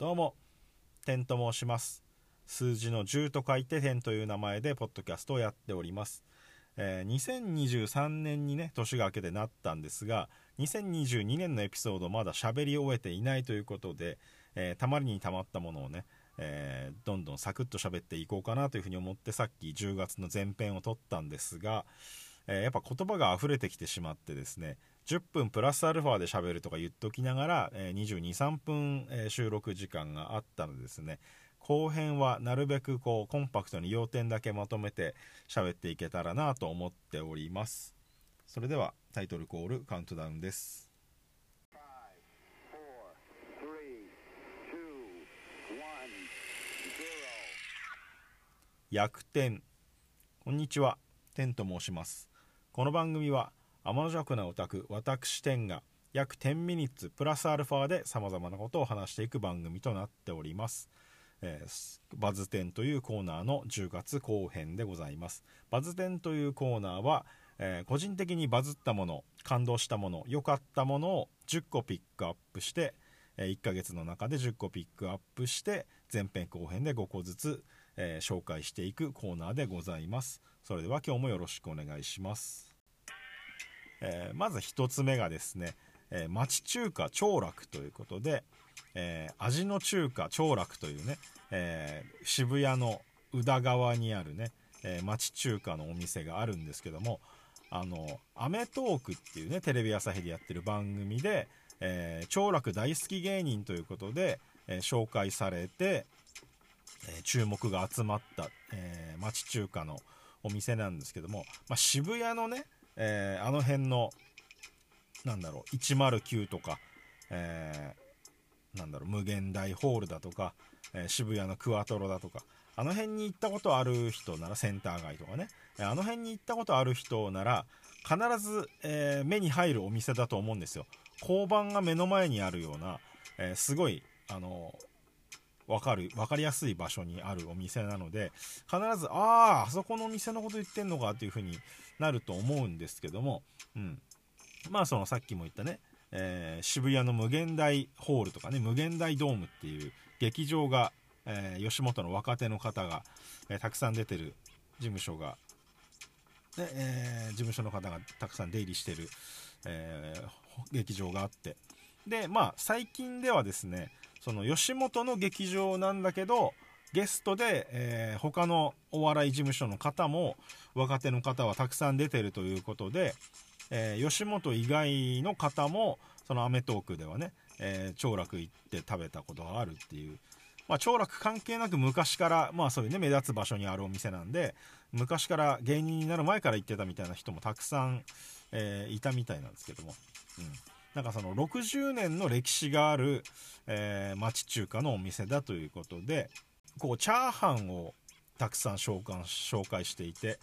どうも、テンと申します。数字の10と書いてテンという名前でポッドキャストをやっております。えー、2023年にね、年が明けてなったんですが、2022年のエピソードまだ喋り終えていないということで、えー、たまりにたまったものをね、えー、どんどんサクッと喋っていこうかなというふうに思ってさっき10月の前編を撮ったんですが、え、やっぱ言葉が溢れてきてしまってですね10分プラスアルファで喋るとか言っときながら、えー、22、3分、え収録時間があったのでですね。後編はなるべくこうコンパクトに要点だけまとめて喋っていけたらなと思っております。それではタイトルコールカウントダウンです。逆転こんにちは。天と申します。この番組は天の弱なオタク私天が約10ミニッツプラスアルファで様々なことを話していく番組となっております、えー、バズ10というコーナーの10月後編でございます。バズ10というコーナーは、えー、個人的にバズったもの感動したもの良かったものを10個ピックアップして1ヶ月の中で10個ピックアップして前編後編で5個ずつえー、紹介していくコーナーでございます。それでは今日もよろしくお願いします、えー、まず1つ目がですね、えー、町中華長楽ということで、え味の中華長楽というね、え渋谷の宇田川にあるね、え町中華のお店があるんですけどもあの『アメトーーク』っていうねテレビ朝日でやってる番組で、えー、長楽大好き芸人ということで、え、紹介されて、え注目が集まった、え、町中華のお店なんですけども、まあ、渋谷のね、えー、あの辺のなんだろう109とか、えー、なんだろう無限大ホールだとか、え渋谷のクワトロだとかあの辺に行ったことある人ならセンター街とかねあの辺に行ったことある人なら必ず、え目に入るお店だと思うんですよ。交番が目の前にあるような、えすごいあの分かる分かりやすい場所にあるお店なので必ずあああそこのお店のこと言ってんのかっていう風になると思うんですけども、うん、まあそのさっきも言ったね、えー、渋谷の無限大ホールとかね無限大ドームっていう劇場が、えー、吉本の若手の方が、えー、たくさん出てる事務所がで、え、事務所の方がたくさん出入りしてる、え、劇場があって。でまあ最近ではですねその吉本の劇場なんだけどゲストで、えー、他のお笑い事務所の方も若手の方はたくさん出てるということで、えー、吉本以外の方もその『アメトーーク』ではね、えー、長楽行って食べたことがあるっていう、まあ、長楽関係なく昔から、まあ、そういうね目立つ場所にあるお店なんで昔から芸人になる前から行ってたみたいな人もたくさん、えいたみたいなんですけども。うんなんかその60年の歴史がある、えー、町中華のお店だということで、こう、チャーハンをたくさん紹介紹介していて、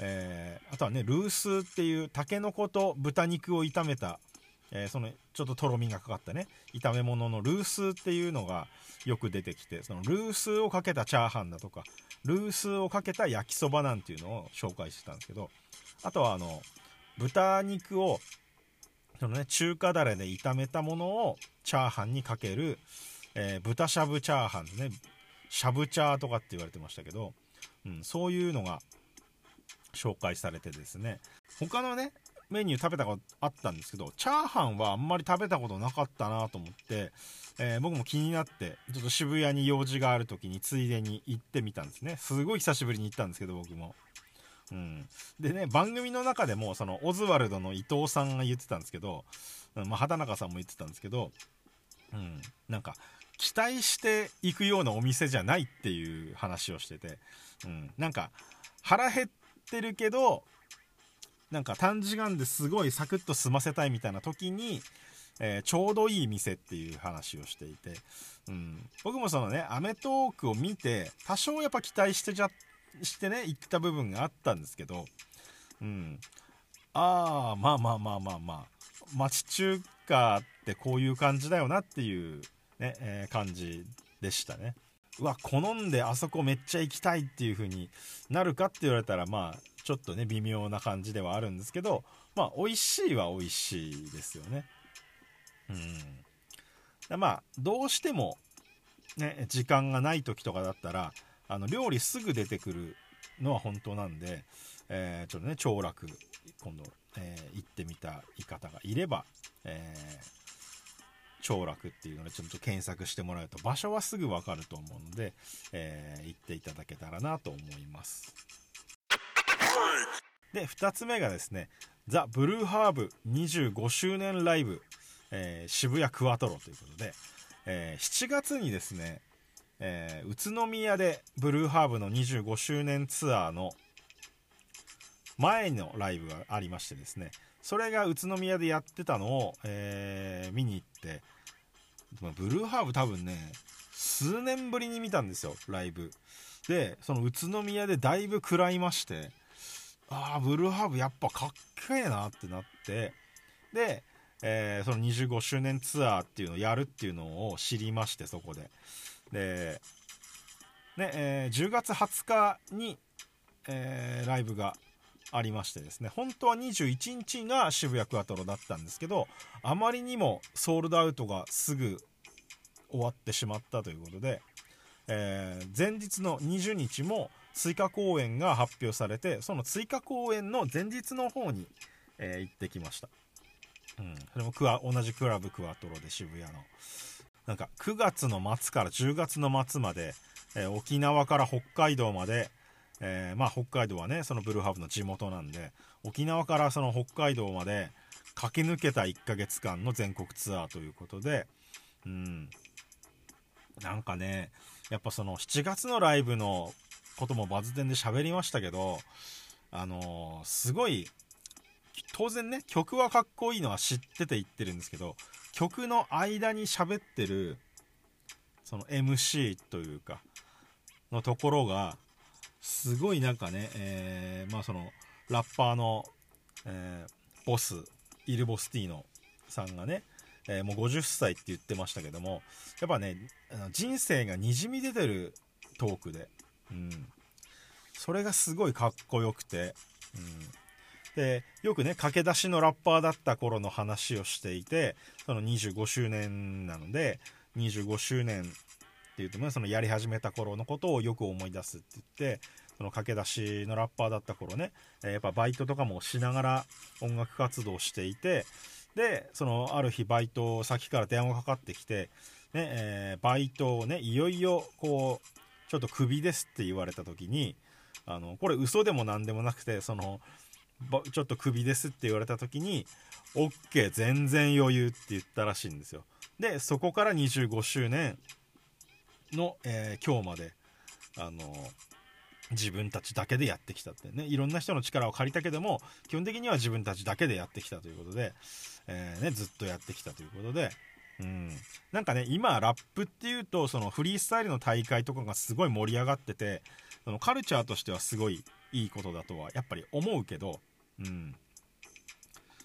えー、あとはね、ルースっていうタケノコと豚肉を炒めた、えー、そのちょっととろみがかかったね、炒め物のルースっていうのがよく出てきて、そのルースをかけたチャーハンだとか、ルースをかけた焼きそばなんていうのを紹介してたんですけど、あとはあの、豚肉をそのね、中華だれで炒めたものをチャーハンにかける、えー、豚しゃぶチャーハンね、しゃぶチャーとかって言われてましたけど、うん、そういうのが紹介されてですね、他のね、メニュー食べたことあったんですけど、チャーハンはあんまり食べたことなかったなと思って、えー、僕も気になって、ちょっと渋谷に用事がある時についでに行ってみたんですね。すごい久しぶりに行ったんですけど、僕も。うん、でね番組の中でもそのオズワルドの伊藤さんが言ってたんですけど、うんまあ、畑中さんも言ってたんですけど、うん、なんか期待していくようなお店じゃないっていう話をしてて、うん、なんか腹減ってるけどなんか短時間ですごいサクッと済ませたいみたいな時に、えー、ちょうどいい店っていう話をしていて、うん、僕もそのね『アメトーーク』を見て多少やっぱ期待してちゃっしてね行った部分があったんですけどうん。ああまあまあまあまあまあ町中華ってこういう感じだよなっていうね、えー、感じでしたね。うわ好んであそこめっちゃ行きたいっていう風になるかって言われたらまあちょっとね微妙な感じではあるんですけどまあ美味しいは美味しいですよね。うん。まあどうしてもね、時間がない時とかだったらあの料理すぐ出てくるのは本当なんで、えー、ちょっとね長楽今度、えー、行ってみたい方がいれば、えー、長楽っていうのでちょっと検索してもらうと場所はすぐ分かると思うので、えー、行っていただけたらなと思います。で2つ目がですねザ・ブルーハーブ25周年ライブ、えー、渋谷クワトロということで、えー、7月にですね、えー、宇都宮でブルーハーブの25周年ツアーの前のライブがありましてですねそれが宇都宮でやってたのを、えー、見に行ってブルーハーブ多分ね数年ぶりに見たんですよライブ。でその宇都宮でだいぶ食らいましてああブルーハーブやっぱかっけえなってなってで、えー、その25周年ツアーっていうのをやるっていうのを知りましてそこで。で、ねえー、10月20日に、えー、ライブがありましてですね。本当は21日が渋谷クワトロだったんですけどあまりにもソールドアウトがすぐ終わってしまったということで、えー、前日の20日も追加公演が発表されてその追加公演の前日の方に、えー、行ってきました、うん、それもクワ同じクラブクワトロで渋谷の。なんか9月の末から10月の末まで、えー、沖縄から北海道まで、えー、まあ北海道はねそのブルーハーブの地元なんで沖縄からその北海道まで駆け抜けた1ヶ月間の全国ツアーということでうん。なんかねやっぱその7月のライブのこともバズテンで喋りましたけど、あのー、すごい、当然ね、曲はかっこいいのは知ってて言ってるんですけど、曲の間に喋ってる、その MC というか、のところが、すごいなんかね、えー、まあその、ラッパーの、えー、ボス、イルボスティーノさんがね、えー、もう50歳って言ってましたけども、やっぱね、人生がにじみ出てるトークで、うん、それがすごいかっこよくて、うん、でよくね駆け出しのラッパーだった頃の話をしていてその25周年なので25周年っていうとねそのやり始めた頃のことをよく思い出すって言ってその駆け出しのラッパーだった頃ねやっぱバイトとかもしながら音楽活動していてでそのある日バイト先から電話がかかってきて、ねえー、バイトをねいよいよこうちょっとクビですって言われた時にあのこれ嘘でも何でもなくてそのちょっとクビですって言われた時に OK 全然余裕って言ったらしいんですよ。でそこから25周年の、えー、今日まであの自分たちだけでやってきたってね。いろんな人の力を借りたけども基本的には自分たちだけでやってきたということで、えー、ね、ずっとやってきたということで。うん、なんかね今ラップっていうとそのフリースタイルの大会とかがすごい盛り上がっててそのカルチャーとしてはすごいいいことだとはやっぱり思うけど、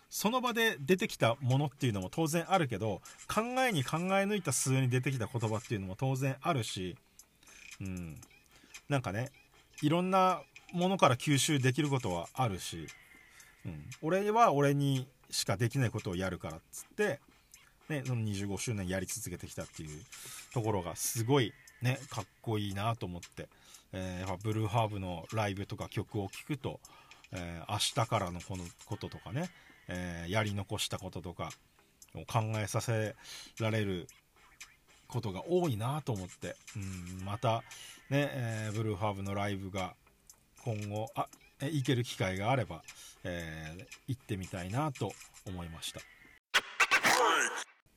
その場で出てきたものっていうのも当然あるけど考えに考え抜いた末に出てきた言葉っていうのも当然あるし、うん、なんかねいろんなものから吸収できることはあるし、うん、俺は俺にしかできないことをやるからっつってね、その25周年やり続けてきたっていうところがすごいね、かっこいいなと思って、えー、ブルーハーブのライブとか曲を聴くと、えー、明日からのこのこととかね、えー、やり残したこととかを考えさせられることが多いなと思って、うん、またね、えブルーハーブのライブが今後、あ、行ける機会があれば、え行ってみたいなと思いました。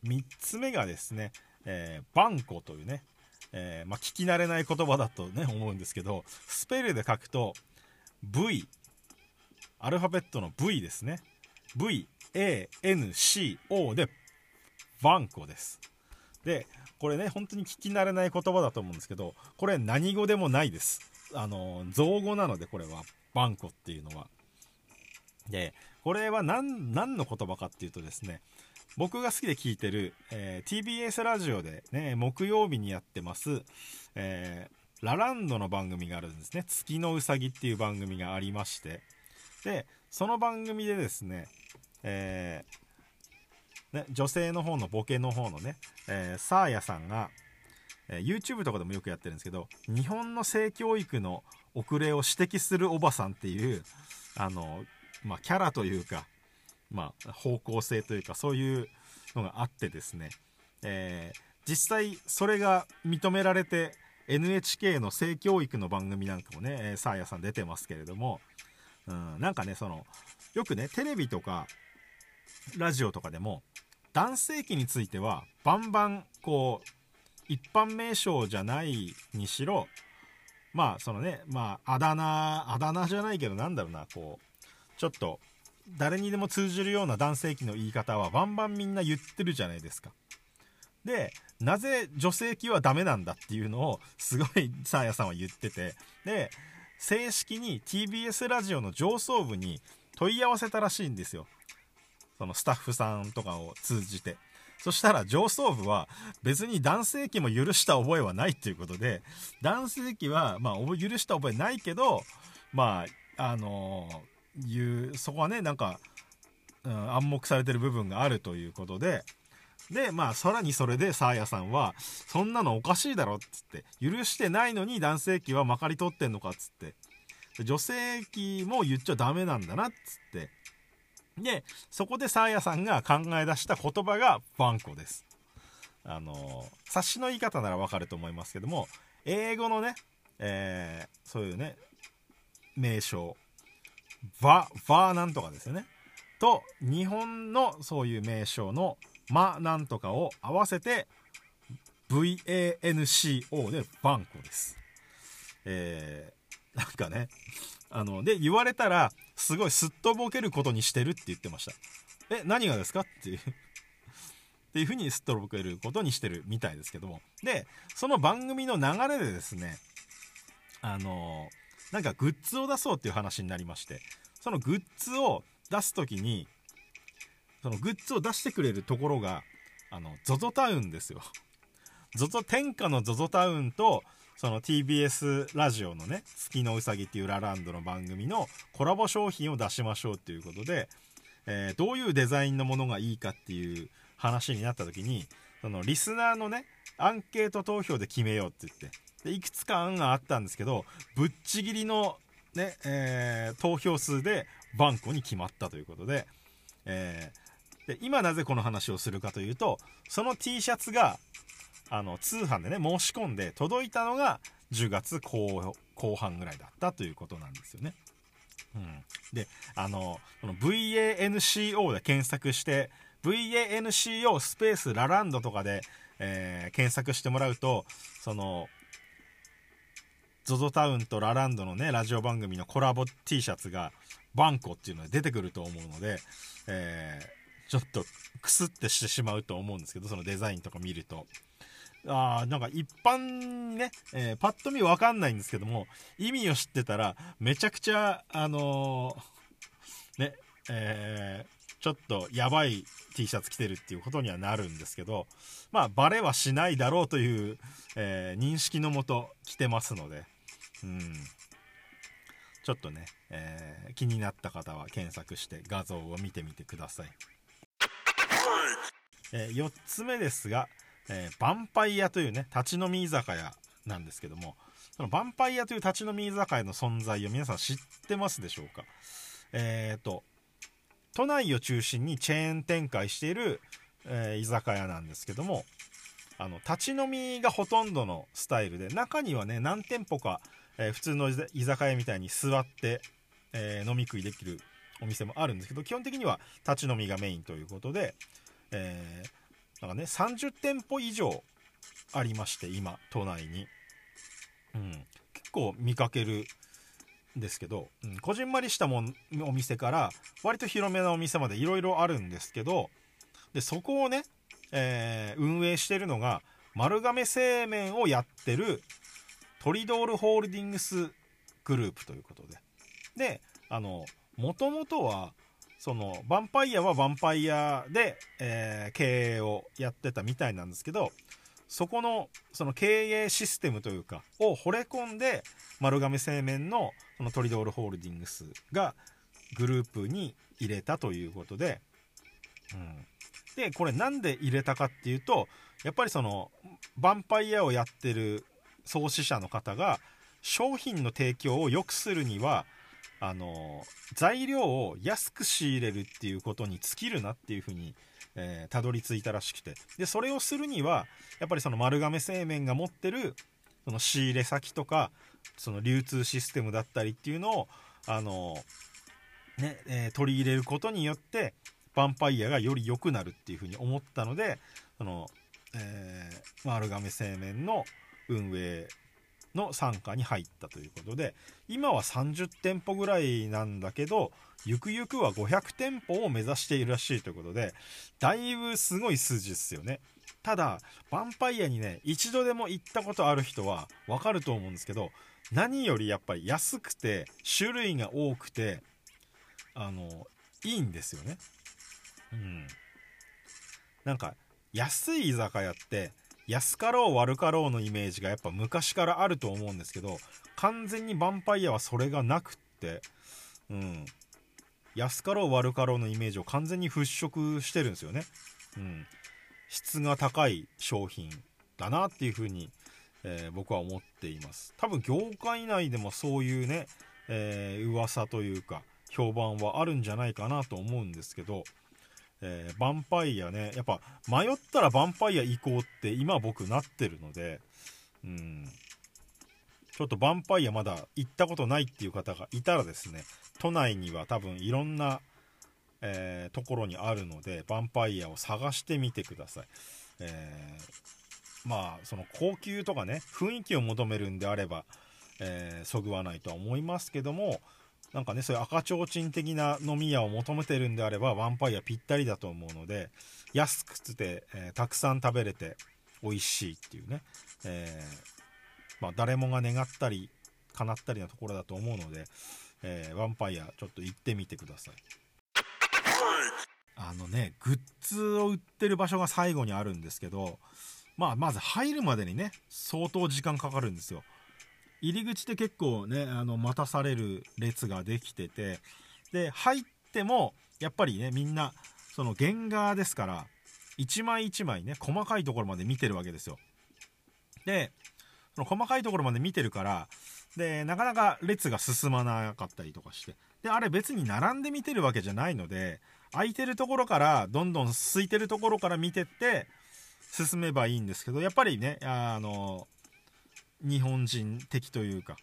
3つ目がですね、えー、バンコというね、えー、まあ、聞き慣れない言葉だとね、思うんですけど、スペルで書くと、V、アルファベットの V ですね。V、A、N、C、O で、バンコです。で、これね、本当に聞き慣れない言葉だと思うんですけど、これ何語でもないです。あの、造語なので、これは、バンコっていうのは。で、これは何、何の言葉かっていうとですね、僕が好きで聞いてる、えー、TBS ラジオでね、木曜日にやってます、えー、ラランドの番組があるんですね。月のうさぎっていう番組がありまして、で、その番組でですね、えー、ね、女性の方のボケの方のね、えー、サーヤさんが、えー YouTube とかでもよくやってるんですけど日本の性教育の遅れを指摘するおばさんっていうあの、まあ、キャラというか、まあ、方向性というかそういうのがあってですね、えー実際それが認められて NHK の性教育の番組なんかもね、えーサーヤさん出てますけれども、うん、なんかねそのよくねテレビとかラジオとかでも男性器についてはバンバンこう一般名称じゃないにしろまあそのねまああだ名あだ名じゃないけどなんだろうなこうちょっと誰にでも通じるような男性器の言い方はバンバンみんな言ってるじゃないですか。でなぜ女性器はダメなんだっていうのをすごいサーヤさんは言っててで正式に TBS ラジオの上層部に問い合わせたらしいんですよ。そのスタッフさんとかを通じて。そしたら上層部は別に男性器も許した覚えはないっていうことで男性器はまあ許した覚えないけどまああのいうそこはねなんか、うん暗黙されてる部分があるということででまあさらにそれでサーヤさんは「そんなのおかしいだろ」っつって許してないのに男性器はまかり通ってんのかっつって。女性器も言っちゃダメなんだなっつって。でそこでサーヤさんが考え出した言葉がバンコです。あの察しの言い方ならわかると思いますけども英語のね、えーそういうね名称。ババーなんとかですよね。と日本のそういう名称のマなんとかを合わせて VANCO でバンコです。えー、なんかね、あの、で、言われたら、すごいすっとぼけることにしてるって言ってました。え、何がですか？っていう。っていうふうにすっとぼけることにしてるみたいですけども。で、その番組の流れでですね、あのなんかグッズを出そうっていう話になりまして、そのグッズを出す時に、そのグッズを出してくれるところが、あの、ZOZO タウンですよ。ZOZO 天下の ZOZO タウンと、その TBS ラジオのね、月のうさぎっていうラランドの番組のコラボ商品を出しましょうっていうことで、えーどういうデザインのものがいいかっていう話になった時に、そのリスナーのね、アンケート投票で決めようって言って、でいくつか案があったんですけど、ぶっちぎりのね、えー投票数でバンコに決まったということで、えーで今なぜこの話をするかというとその T シャツがあの通販でね申し込んで届いたのが10月後後半ぐらいだったということなんですよね。うん、であのこの VANCO で検索して VANCO スペースラランドとかで、えー検索してもらうとその ZOZO タウンとラランドのねラジオ番組のコラボ T シャツがバンコっていうので出てくると思うので、えーちょっとクスってしてしまうと思うんですけどそのデザインとか見るとあーなんか一般ね、えーパッと見わかんないんですけども意味を知ってたらめちゃくちゃあのーねえーちょっとやばい T シャツ着てるっていうことにはなるんですけどまあバレはしないだろうという、え認識のもと着てますのでうんちょっとね、え気になった方は検索して画像を見てみてください。え4つ目ですが、えーヴァンパイアというね立ち飲み居酒屋なんですけどもそのヴァンパイアという立ち飲み居酒屋の存在を皆さん知ってますでしょうか？えっ、と都内を中心にチェーン展開している、え居酒屋なんですけどもあの立ち飲みがほとんどのスタイルで中にはね何店舗か、え普通の居酒屋みたいに座って、え飲み食いできるお店もあるんですけど基本的には立ち飲みがメインということで、えーなんかね30店舗以上ありまして今都内に、うん、結構見かけるんですけど、うん、こじんまりしたもんお店から割と広めなお店までいろいろあるんですけどでそこをね、えー運営してるのが丸亀製麺をやってるトリドールホールディングスグループということで。であのもともとはそのヴァンパイアはヴァンパイアで、えー経営をやってたみたいなんですけどそこのその経営システムというかを惚れ込んで丸亀製麺のそのトリドールホールディングスがグループに入れたということで、うん、でこれなんで入れたかっていうとやっぱりそのヴァンパイアをやってる創始者の方が商品の提供を良くするにはあの材料を安く仕入れるっていうことに尽きるなっていうふうにえー、たどり着いたらしくて。でそれをするにはやっぱりその丸亀製麺が持ってるその仕入れ先とかその流通システムだったりっていうのをあのね、えー、取り入れることによってヴァンパイアがより良くなるっていうふうに思ったのでその、えー、丸亀製麺の運営の傘下に入ったということで今は30店舗ぐらいなんだけどゆくゆくは500店舗を目指しているらしいということでだいぶすごい数字ですよね。ただヴァンパイアにね一度でも行ったことある人はわかると思うんですけど何よりやっぱり安くて種類が多くてあのいいんですよね。うん。なんか安い居酒屋って安かろう悪かろうのイメージがやっぱ昔からあると思うんですけど完全にヴァンパイアはそれがなくってうん。安かろう悪かろうのイメージを完全に払拭してるんですよね。うん。質が高い商品だなっていうふうに、えー、僕は思っています。多分業界内でもそういうね、えー、噂というか評判はあるんじゃないかなと思うんですけどえー、ヴァンパイアね、やっぱ迷ったらヴァンパイア行こうって今僕なってるので、うん、ちょっとヴァンパイアまだ行ったことないっていう方がいたらですね、都内には多分いろんな、えー、ところにあるので、ヴァンパイアを探してみてください。えー、まあ、その高級とかね、雰囲気を求めるんであれば、えー、そぐわないとは思いますけども、なんかね、そういう赤ちょうちん的な飲み屋を求めてるんであれば、ヴァンパイアぴったりだと思うので、安くて、えー、たくさん食べれて美味しいっていうね、えー、まあ、誰もが願ったり、叶ったりなところだと思うので、えー、ヴァンパイアちょっと行ってみてください。あのね、グッズを売ってる場所が最後にあるんですけど、まあ、まず入るまでにね、相当時間かかるんですよ。入り口で結構ねあの待たされる列ができててで入ってもやっぱりねみんなその原画ですから一枚一枚ね細かいところまで見てるわけですよ。でその細かいところまで見てるからでなかなか列が進まなかったりとかしてであれ別に並んで見てるわけじゃないので空いてるところからどんどん空いてるところから見てって進めばいいんですけどやっぱりねあの日本人的というか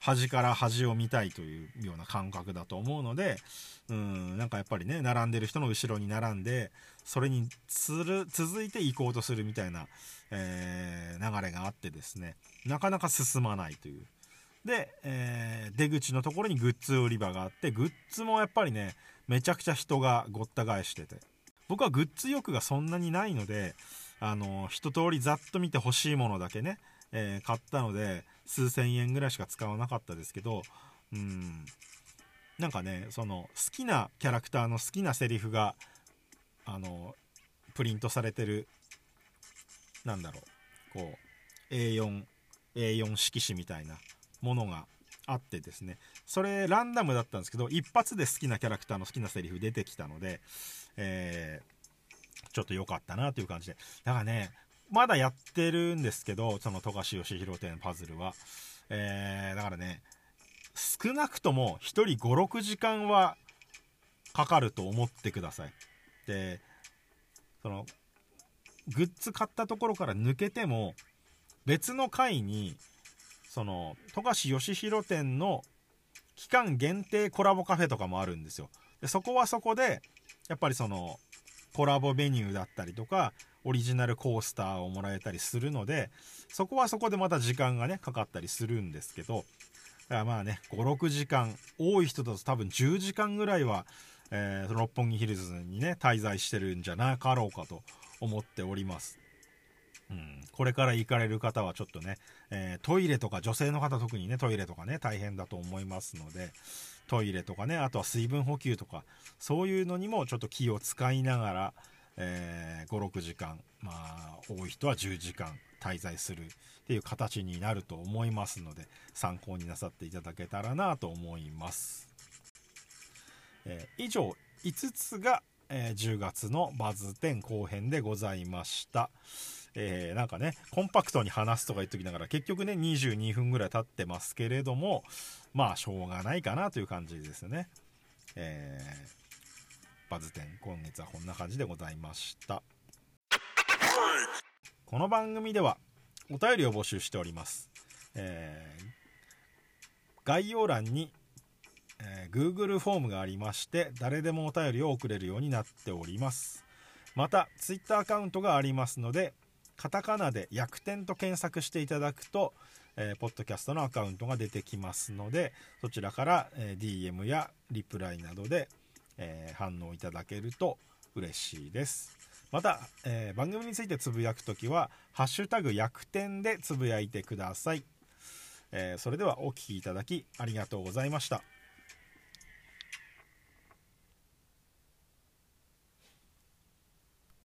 端から端を見たいというような感覚だと思うのでうんなんかやっぱりね並んでる人の後ろに並んでそれにつる続いて行こうとするみたいな、えー、流れがあってですねなかなか進まないという。で、えー、出口のところにグッズ売り場があってグッズもやっぱりねめちゃくちゃ人がごった返してて。僕はグッズ欲がそんなにないのであの一通りざっと見て欲しいものだけねえー、買ったので数千円ぐらいしか使わなかったですけどうん。なんかねその好きなキャラクターの好きなセリフがあのプリントされてるなんだろうこう A4 A4 色紙みたいなものがあってですね。それランダムだったんですけど一発で好きなキャラクターの好きなセリフ出てきたので、えー、ちょっと良かったなという感じで。だからねまだやってるんですけど、その富樫義弘店パズルは。えー、だからね、少なくとも1人5、6時間はかかると思ってください。で、その、グッズ買ったところから抜けても、別の回に、その、富樫義弘店の期間限定コラボカフェとかもあるんですよ。でそこはそこで、やっぱりその、コラボメニューだったりとか、オリジナルコースターをもらえたりするのでそこはそこでまた時間がねかかったりするんですけどだからまあね56時間多い人だと多分10時間ぐらいは、えー、六本木ヒルズにね滞在してるんじゃなかろうかと思っております。うん、これから行かれる方はちょっとね、えー、トイレとか女性の方特にねトイレとかね大変だと思いますのでトイレとかねあとは水分補給とかそういうのにもちょっと気を使いながら、えー、56時間まあ多い人は10時間滞在するっていう形になると思いますので参考になさっていただけたらなと思います、えー、以上5つがえー、10月のバズ10後編でございました。えー、なんかね、コンパクトに話すとか言っときながら、結局ね、22分ぐらい経ってますけれども、まあ、しょうがないかなという感じですね。えー、バズ10、今月はこんな感じでございました。この番組では、お便りを募集しております。えー、概要欄に、えー、Google フォームがありまして、誰でもお便りを送れるようになっております。また、Twitter アカウントがありますので、カタカナで「逆転」と検索していただくと、えー、ポッドキャストのアカウントが出てきますのでそちらから、えー、DM やリプライなどで、えー、反応いただけると嬉しいです。また、えー、番組についてつぶやくときは「ハッシュタグ逆転」でつぶやいてください、えそれではお聴きいただきありがとうございました。